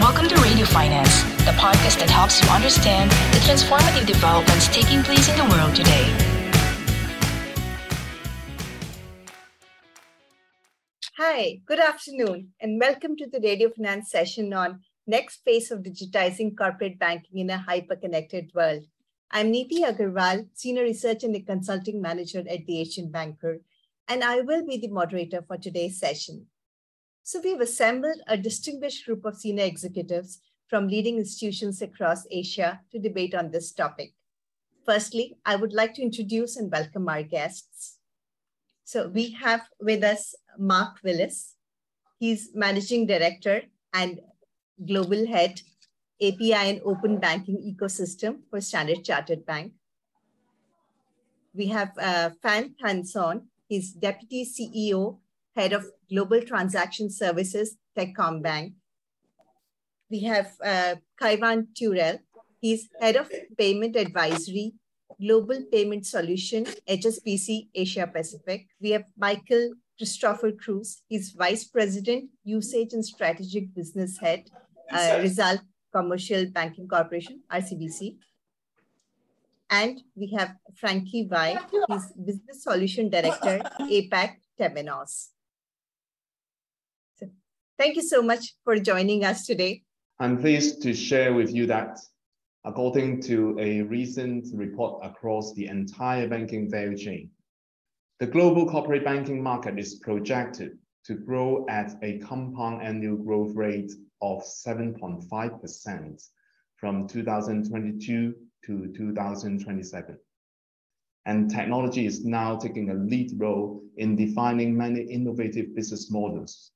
Welcome to Radio Finance, the podcast that helps you understand the transformative developments taking place in the world today. Hi, good afternoon, and welcome to the Radio Finance session on next phase of digitizing corporate banking in a hyper-connected world. I'm Neeti Agarwal, Senior Research and Consulting Manager at the Asian Banker, and I will be the moderator for today's session. So we've assembled a distinguished group of senior executives from leading institutions across Asia to debate on this topic. Firstly, I would like to introduce and welcome our guests. So we have with us Mark Willis. He's Managing Director and Global Head, API and Open Banking Ecosystem for Standard Chartered Bank. We have uh, Phan Thanh Son. He's Deputy CEO Head of Global Transaction Services, Techcombank. We have uh, Kaivan Turel. He's Head of Payment Advisory, Global Payment Solution, HSBC Asia Pacific. We have Michael Christopher Cruz. He's Vice President, Usage and Strategic Business Head, uh, Rizal Commercial Banking Corporation, RCBC. And we have Frankie Vai. He's Business Solution Director, APAC Temenos. Thank you so much for joining us today. I'm pleased to share with you that according to a recent report across the entire banking value chain, the global corporate banking market is projected to grow at a compound annual growth rate of 7.5% from 2022 to 2027. And technology is now taking a lead role in defining many innovative business models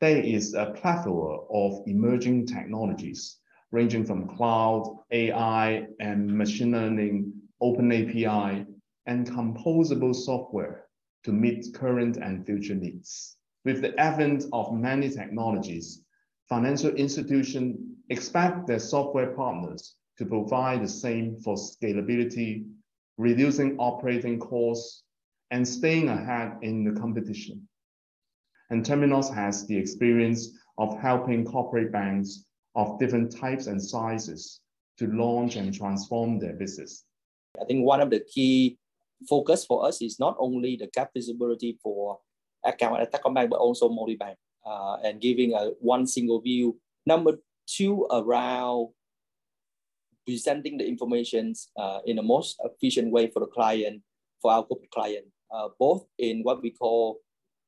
there is a plethora of emerging technologies ranging from cloud, AI, and machine learning, open API, and composable software to meet current and future needs. With the advent of many technologies, financial institutions expect their software partners to provide the same for scalability, reducing operating costs, and staying ahead in the competition and Temenos has the experience of helping corporate banks of different types and sizes to launch and transform their business. I think one of the key focus for us is not only the gap visibility for account at Techcombank, but also multi-bank uh, and giving a one single view. Number two, around presenting the information uh, in the most efficient way for the client, for our corporate client, uh, both in what we call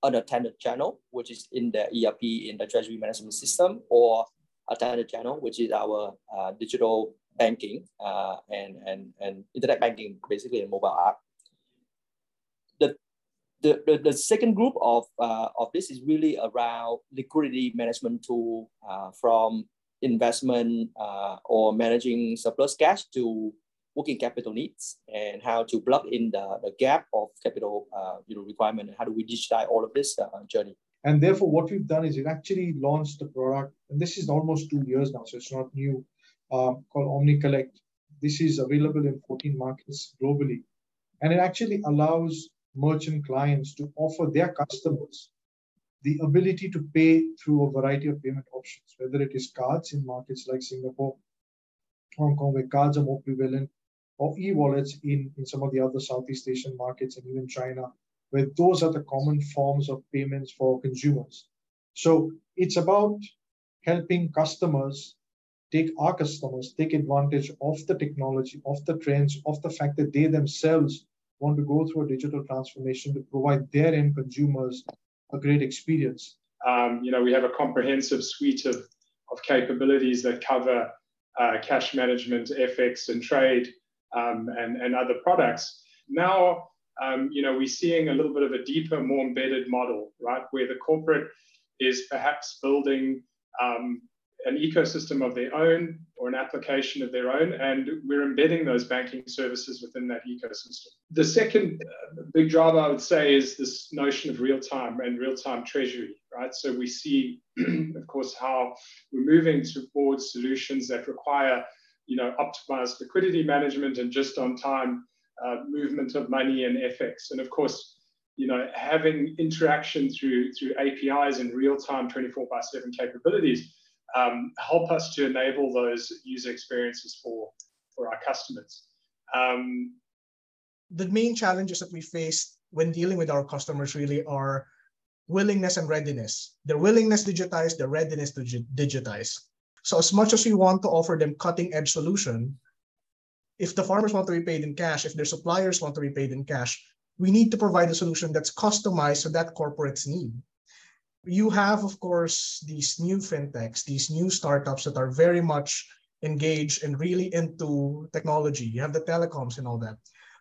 unattended channel, which is in the ERP in the treasury management system, or attended channel, which is our uh, digital banking uh, and, and, and internet banking, basically a mobile app. The, the, the, the second group of, uh, of this is really around liquidity management tool uh, from investment uh, or managing surplus cash to working capital needs and how to plug in the, the gap of capital uh, you know, requirement and how do we digitize all of this uh, journey. And therefore, what we've done is we've actually launched a product, and this is almost two years now, so it's not new, uh, called OmniCollect. This is available in 14 markets globally. And it actually allows merchant clients to offer their customers the ability to pay through a variety of payment options, whether it is cards in markets like Singapore, Hong Kong, where cards are more prevalent, or e-wallets in, in some of the other Southeast Asian markets and even China, where those are the common forms of payments for consumers. So it's about helping customers take our customers take advantage of the technology, of the trends, of the fact that they themselves want to go through a digital transformation to provide their end consumers a great experience. Um, you know, we have a comprehensive suite of, of capabilities that cover uh, cash management, FX, and trade um, and, and other products. Now, um, you know, we're seeing a little bit of a deeper, more embedded model, right, where the corporate is perhaps building um, an ecosystem of their own or an application of their own, and we're embedding those banking services within that ecosystem. The second uh, big driver, I would say, is this notion of real time and real time treasury, right? So we see, of course, how we're moving towards solutions that require you know, optimized liquidity management and just on time uh, movement of money and FX. And of course, you know, having interaction through through APIs and real time 24 by 7 capabilities um, help us to enable those user experiences for, for our customers. Um, the main challenges that we face when dealing with our customers really are willingness and readiness. Their willingness to digitize, their readiness to digitize. So as much as we want to offer them cutting edge solution, if the farmers want to be paid in cash, if their suppliers want to be paid in cash, we need to provide a solution that's customized to that corporate's need. You have, of course, these new fintechs, these new startups that are very much engaged and really into technology. You have the telecoms and all that.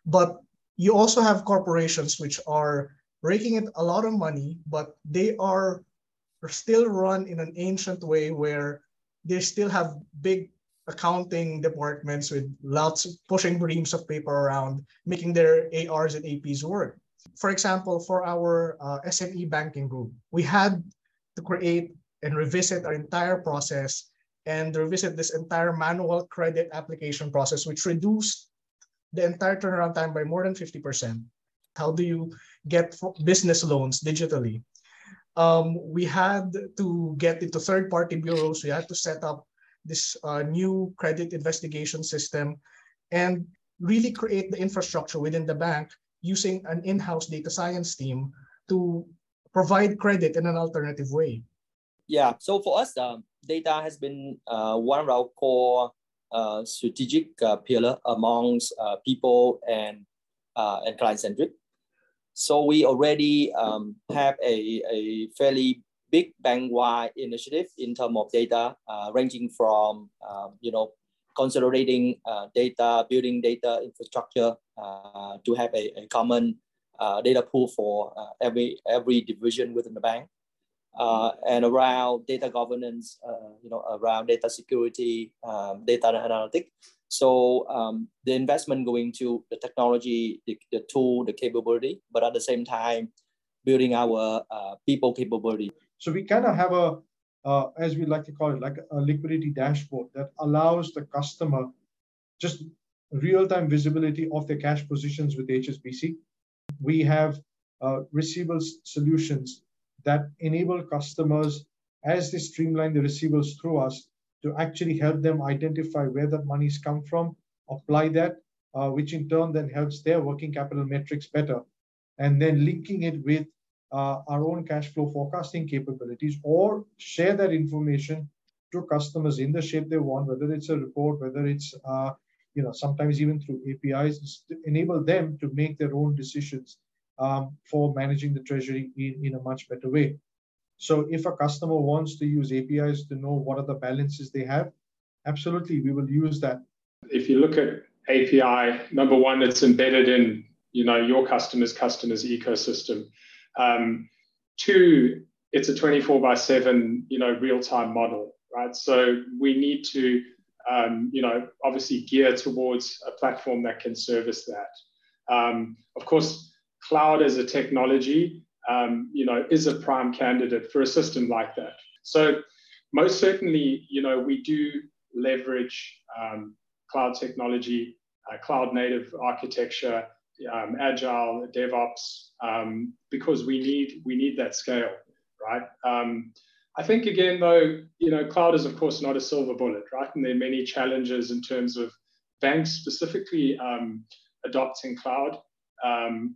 But you also have corporations which are raking in a lot of money, but they are still run in an ancient way where they still have big accounting departments with lots of pushing reams of paper around, making their ARs and APs work. For example, for our uh, SME banking group, we had to create and revisit our entire process and revisit this entire manual credit application process, which reduced the entire turnaround time by more than 50%. How do you get business loans digitally? Um, we had to get into third party bureaus. We had to set up this uh, new credit investigation system and really create the infrastructure within the bank using an in-house data science team to provide credit in an alternative way. Yeah, so for us, um, data has been uh, one of our core uh, strategic uh, pillar amongst uh, people and uh, and client centric. So we already um, have a, a fairly big bank-wide initiative in terms of data, uh, ranging from um, you know consolidating uh, data, building data infrastructure uh, to have a, a common uh, data pool for uh, every every division within the bank, uh, and around data governance, you know, around data security, um, data analytics. So um, the investment going to the technology, the, the tool, the capability, but at the same time, building our people capability. So we kind of have a, uh, as we like to call it, like a liquidity dashboard that allows the customer just real-time visibility of their cash positions with HSBC. We have uh, receivables solutions that enable customers, as they streamline the receivables through us, to actually help them identify where that money's come from, apply that, uh, which in turn then helps their working capital metrics better. And then linking it with uh, our own cash flow forecasting capabilities or share that information to customers in the shape they want, whether it's a report, whether it's uh, you know sometimes even through APIs, enable them to make their own decisions um, for managing the treasury in, in a much better way. So if a customer wants to use APIs to know what are the balances they have, absolutely we will use that. If you look at API, number one, it's embedded in you know your customer's customer's ecosystem. Um, two, it's a 24 by 7, you know, real-time model, right? So we need to, um, you know, obviously gear towards a platform that can service that. Um, of course, cloud as a technology, um, you know, is a prime candidate for a system like that. So most certainly, you know, we do leverage um, cloud technology, uh, cloud native architecture, um, agile, DevOps, um, because we need we need that scale, right? Um, I think again though, you know, cloud is of course not a silver bullet, right? And there are many challenges in terms of banks specifically um, adopting cloud. Um,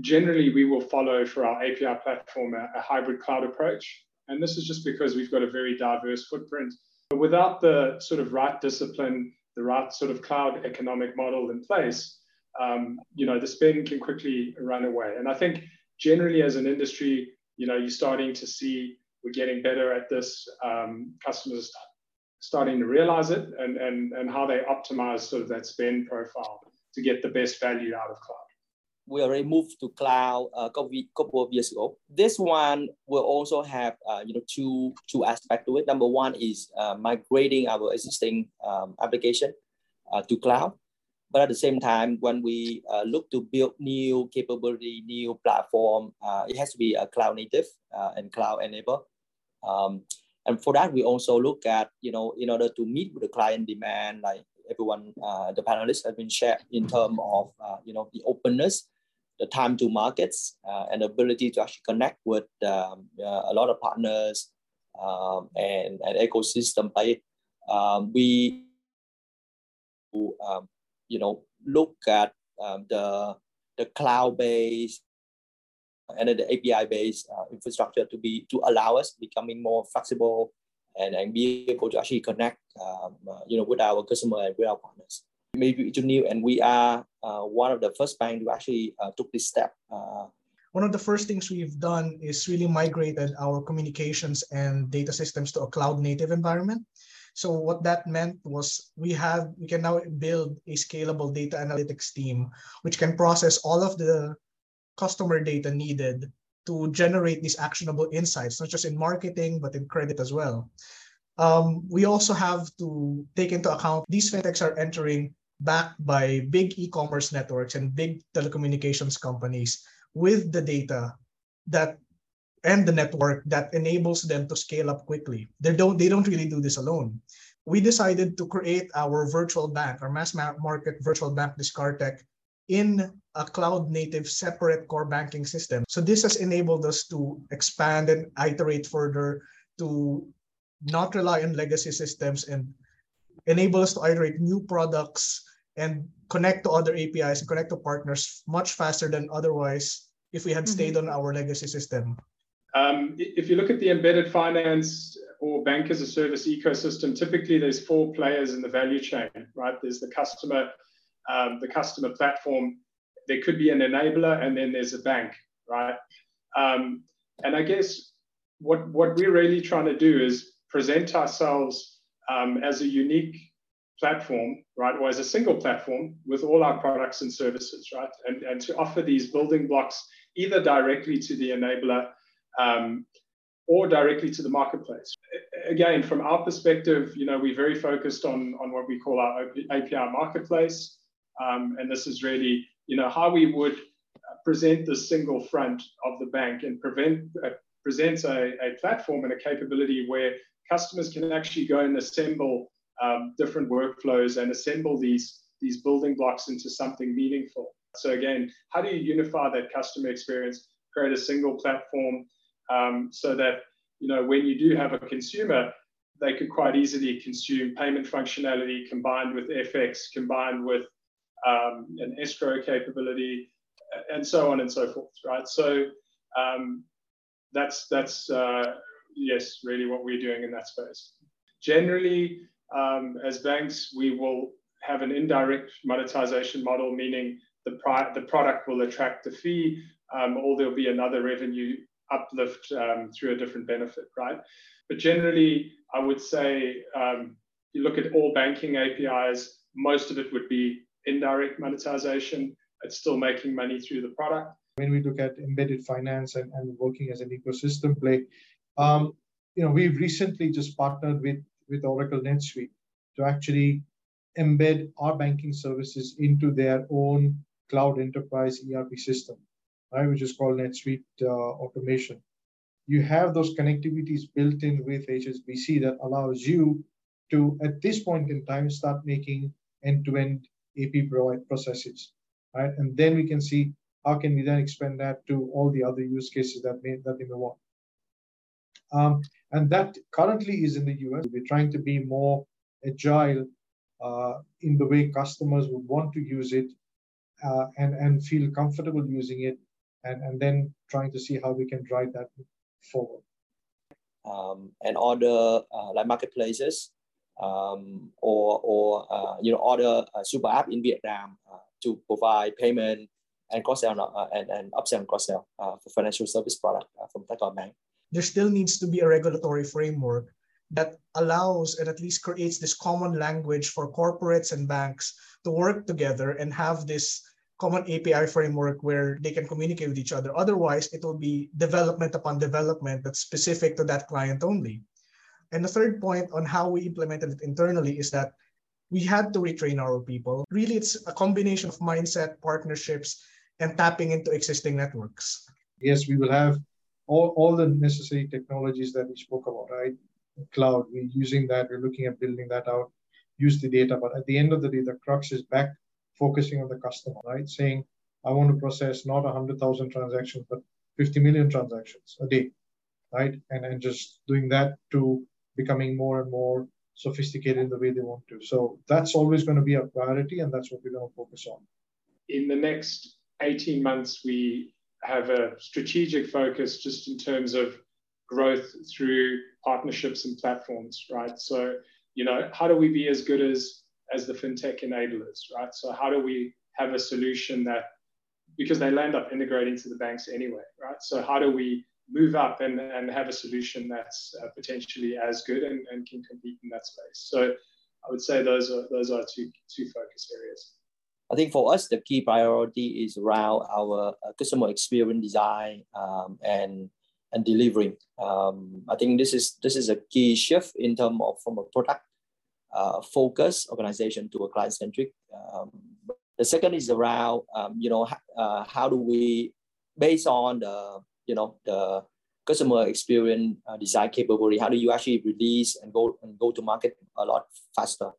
generally, we will follow for our API platform a, a hybrid cloud approach, and this is just because we've got a very diverse footprint. But without the sort of right discipline, the right sort of cloud economic model in place, um, you know, the spend can quickly run away. And I think generally as an industry, you know, you're starting to see we're getting better at this. Um, customers starting to realize it and, and, and how they optimize sort of that spend profile to get the best value out of cloud. We already moved to cloud a couple of years ago. This one will also have uh, you know two two aspects to it. Number one is uh, migrating our existing um, application uh, to cloud, but at the same time, when we uh, look to build new capability, new platform, uh, it has to be a cloud native uh, and cloud enabled. Um, and for that, we also look at, you know, in order to meet with the client demand, like everyone, uh, the panelists have been shared in terms of, uh, you know, the openness, the time to markets, uh, and ability to actually connect with um, a lot of partners um, and an ecosystem play. Um, we, um, you know, look at um, the the cloud-based and the API-based uh, infrastructure to be to allow us becoming more flexible and, and be able to actually connect, um, uh, you know, with our customer and with our partners. Maybe it's new, and we are uh, one of the first bank to actually uh, took this step. Uh, one of the first things we've done is really migrated our communications and data systems to a cloud native environment. So what that meant was we have we can now build a scalable data analytics team which can process all of the customer data needed to generate these actionable insights, not just in marketing but in credit as well. Um, we also have to take into account these fintechs are entering backed by big e-commerce networks and big telecommunications companies with the data that and the network that enables them to scale up quickly. They don't, they don't really do this alone. We decided to create our virtual bank, our mass market virtual bank, DiskarTech, in a cloud native separate core banking system. So this has enabled us to expand and iterate further to not rely on legacy systems and enable us to iterate new products and connect to other APIs and connect to partners much faster than otherwise if we had stayed mm-hmm. on our legacy system. Um, if you look at the embedded finance or bank as a service ecosystem, typically there's four players in the value chain, right? There's the customer, um, the customer platform. There could be an enabler, and then there's a bank, right? Um, and I guess what what we're really trying to do is present ourselves um, as a unique platform, right, or as a single platform with all our products and services, right, and and to offer these building blocks either directly to the enabler um, or directly to the marketplace. Again, from our perspective, you know, we're very focused on, on what we call our API marketplace. Um, and this is really, you know, how we would present the single front of the bank and prevent, uh, present a, a platform and a capability where customers can actually go and assemble um, different workflows and assemble these, these building blocks into something meaningful. So again, how do you unify that customer experience, create a single platform um, so that you know when you do have a consumer, they could quite easily consume payment functionality combined with FX, combined with um, an escrow capability, and so on and so forth, right? So um, that's that's uh, yes, really what we're doing in that space. Generally, um, as banks, we will have an indirect monetization model, meaning the, pri- the product will attract a fee, um, or there'll be another revenue uplift um, through a different benefit, right? But generally, I would say um, you look at all banking APIs, most of it would be indirect monetization. It's still making money through the product. When we look at embedded finance and, and working as an ecosystem play, um, you know, we've recently just partnered with, with Oracle NetSuite to actually embed our banking services into their own cloud enterprise ERP system, right, which is called NetSuite uh, Automation. You have those connectivities built in with HSBC that allows you to, at this point in time, start making end-to-end AP processes, right? And then we can see how can we then expand that to all the other use cases that may that they may want. Um, and that currently is in the US. We're trying to be more agile uh, in the way customers would want to use it uh, and, and feel comfortable using it, and, and then trying to see how we can drive that forward. Um, and other uh, like marketplaces um, or, or uh, you know other super app in Vietnam uh, to provide payment and cross sell uh, and, and upsell and cross sell uh, for financial service product from Techcombank. There still needs to be a regulatory framework that allows and at least creates this common language for corporates and banks to work together and have this common API framework where they can communicate with each other. Otherwise, it will be development upon development that's specific to that client only. And the third point on how we implemented it internally is that we had to retrain our people. Really, it's a combination of mindset, partnerships, and tapping into existing networks. Yes, we will have all, all the necessary technologies that we spoke about, right? Cloud, we're using that, we're looking at building that out, use the data. But at the end of the day, the crux is back focusing on the customer, right? Saying, I want to process not 100,000 transactions, but 50 million transactions a day, right? And, and just doing that to becoming more and more sophisticated in the way they want to. So that's always going to be a priority, and that's what we're going to focus on. In the next 18 months, we have a strategic focus just in terms of growth through partnerships and platforms, right? So, you know, how do we be as good as as the fintech enablers, right? So how do we have a solution that because they land up integrating to the banks anyway, right? So how do we move up and, and have a solution that's uh, potentially as good and, and can compete in that space? So I would say those are those are two two focus areas. I think for us, the key priority is around our uh, customer experience design um, and and delivering. Um, I think this is this is a key shift in terms of from a product uh, focus organization to a client centric. Um, the second is around, um, you know, uh, how do we, based on the, you know, the customer experience uh, design capability, how do you actually release and go and go to market a lot faster?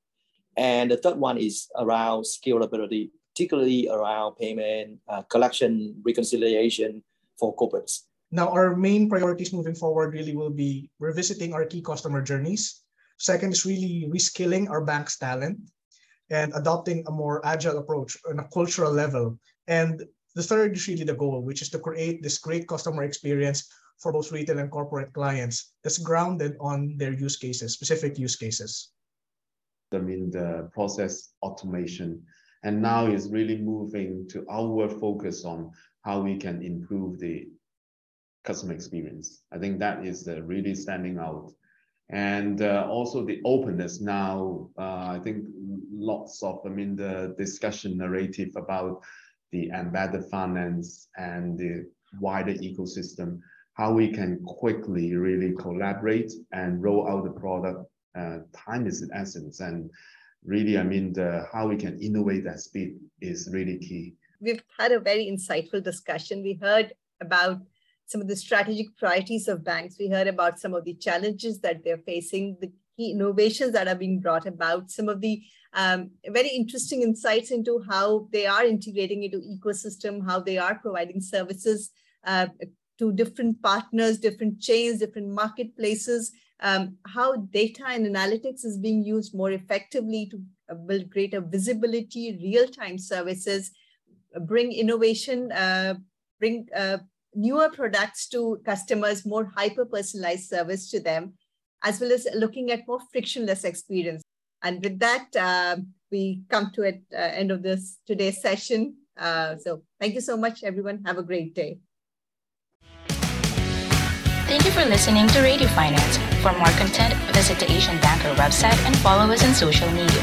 And the third one is around scalability, particularly around payment, uh, collection, reconciliation for corporates. Now, our main priorities moving forward really will be revisiting our key customer journeys. Second is really reskilling our bank's talent and adopting a more agile approach on a cultural level. And the third is really the goal, which is to create this great customer experience for both retail and corporate clients that's grounded on their use cases, specific use cases. I mean, the process automation. And now is really moving to our focus on how we can improve the customer experience. I think that is uh, really standing out and uh, also the openness now uh, i think lots of i mean the discussion narrative about the embedded finance and the wider ecosystem how we can quickly really collaborate and roll out the product uh, time is essence. And really i mean the how we can innovate at speed is really key. We've had a very insightful discussion. We heard about some of the strategic priorities of banks. We heard about some of the challenges that they're facing, the key innovations that are being brought about, some of the um, very interesting insights into how they are integrating into ecosystem, how they are providing services uh, to different partners, different chains, different marketplaces, um, how data and analytics is being used more effectively to uh, build greater visibility, real-time services, bring innovation, uh, bring uh, newer products to customers, more hyper personalized service to them, as well as looking at more frictionless experience. And with that, uh, we come to the uh, end of this today's session. Uh, so thank you so much, everyone. Have a great day. Thank you for listening to Radio Finance. For more content, visit the Asian Banker website and follow us on social media.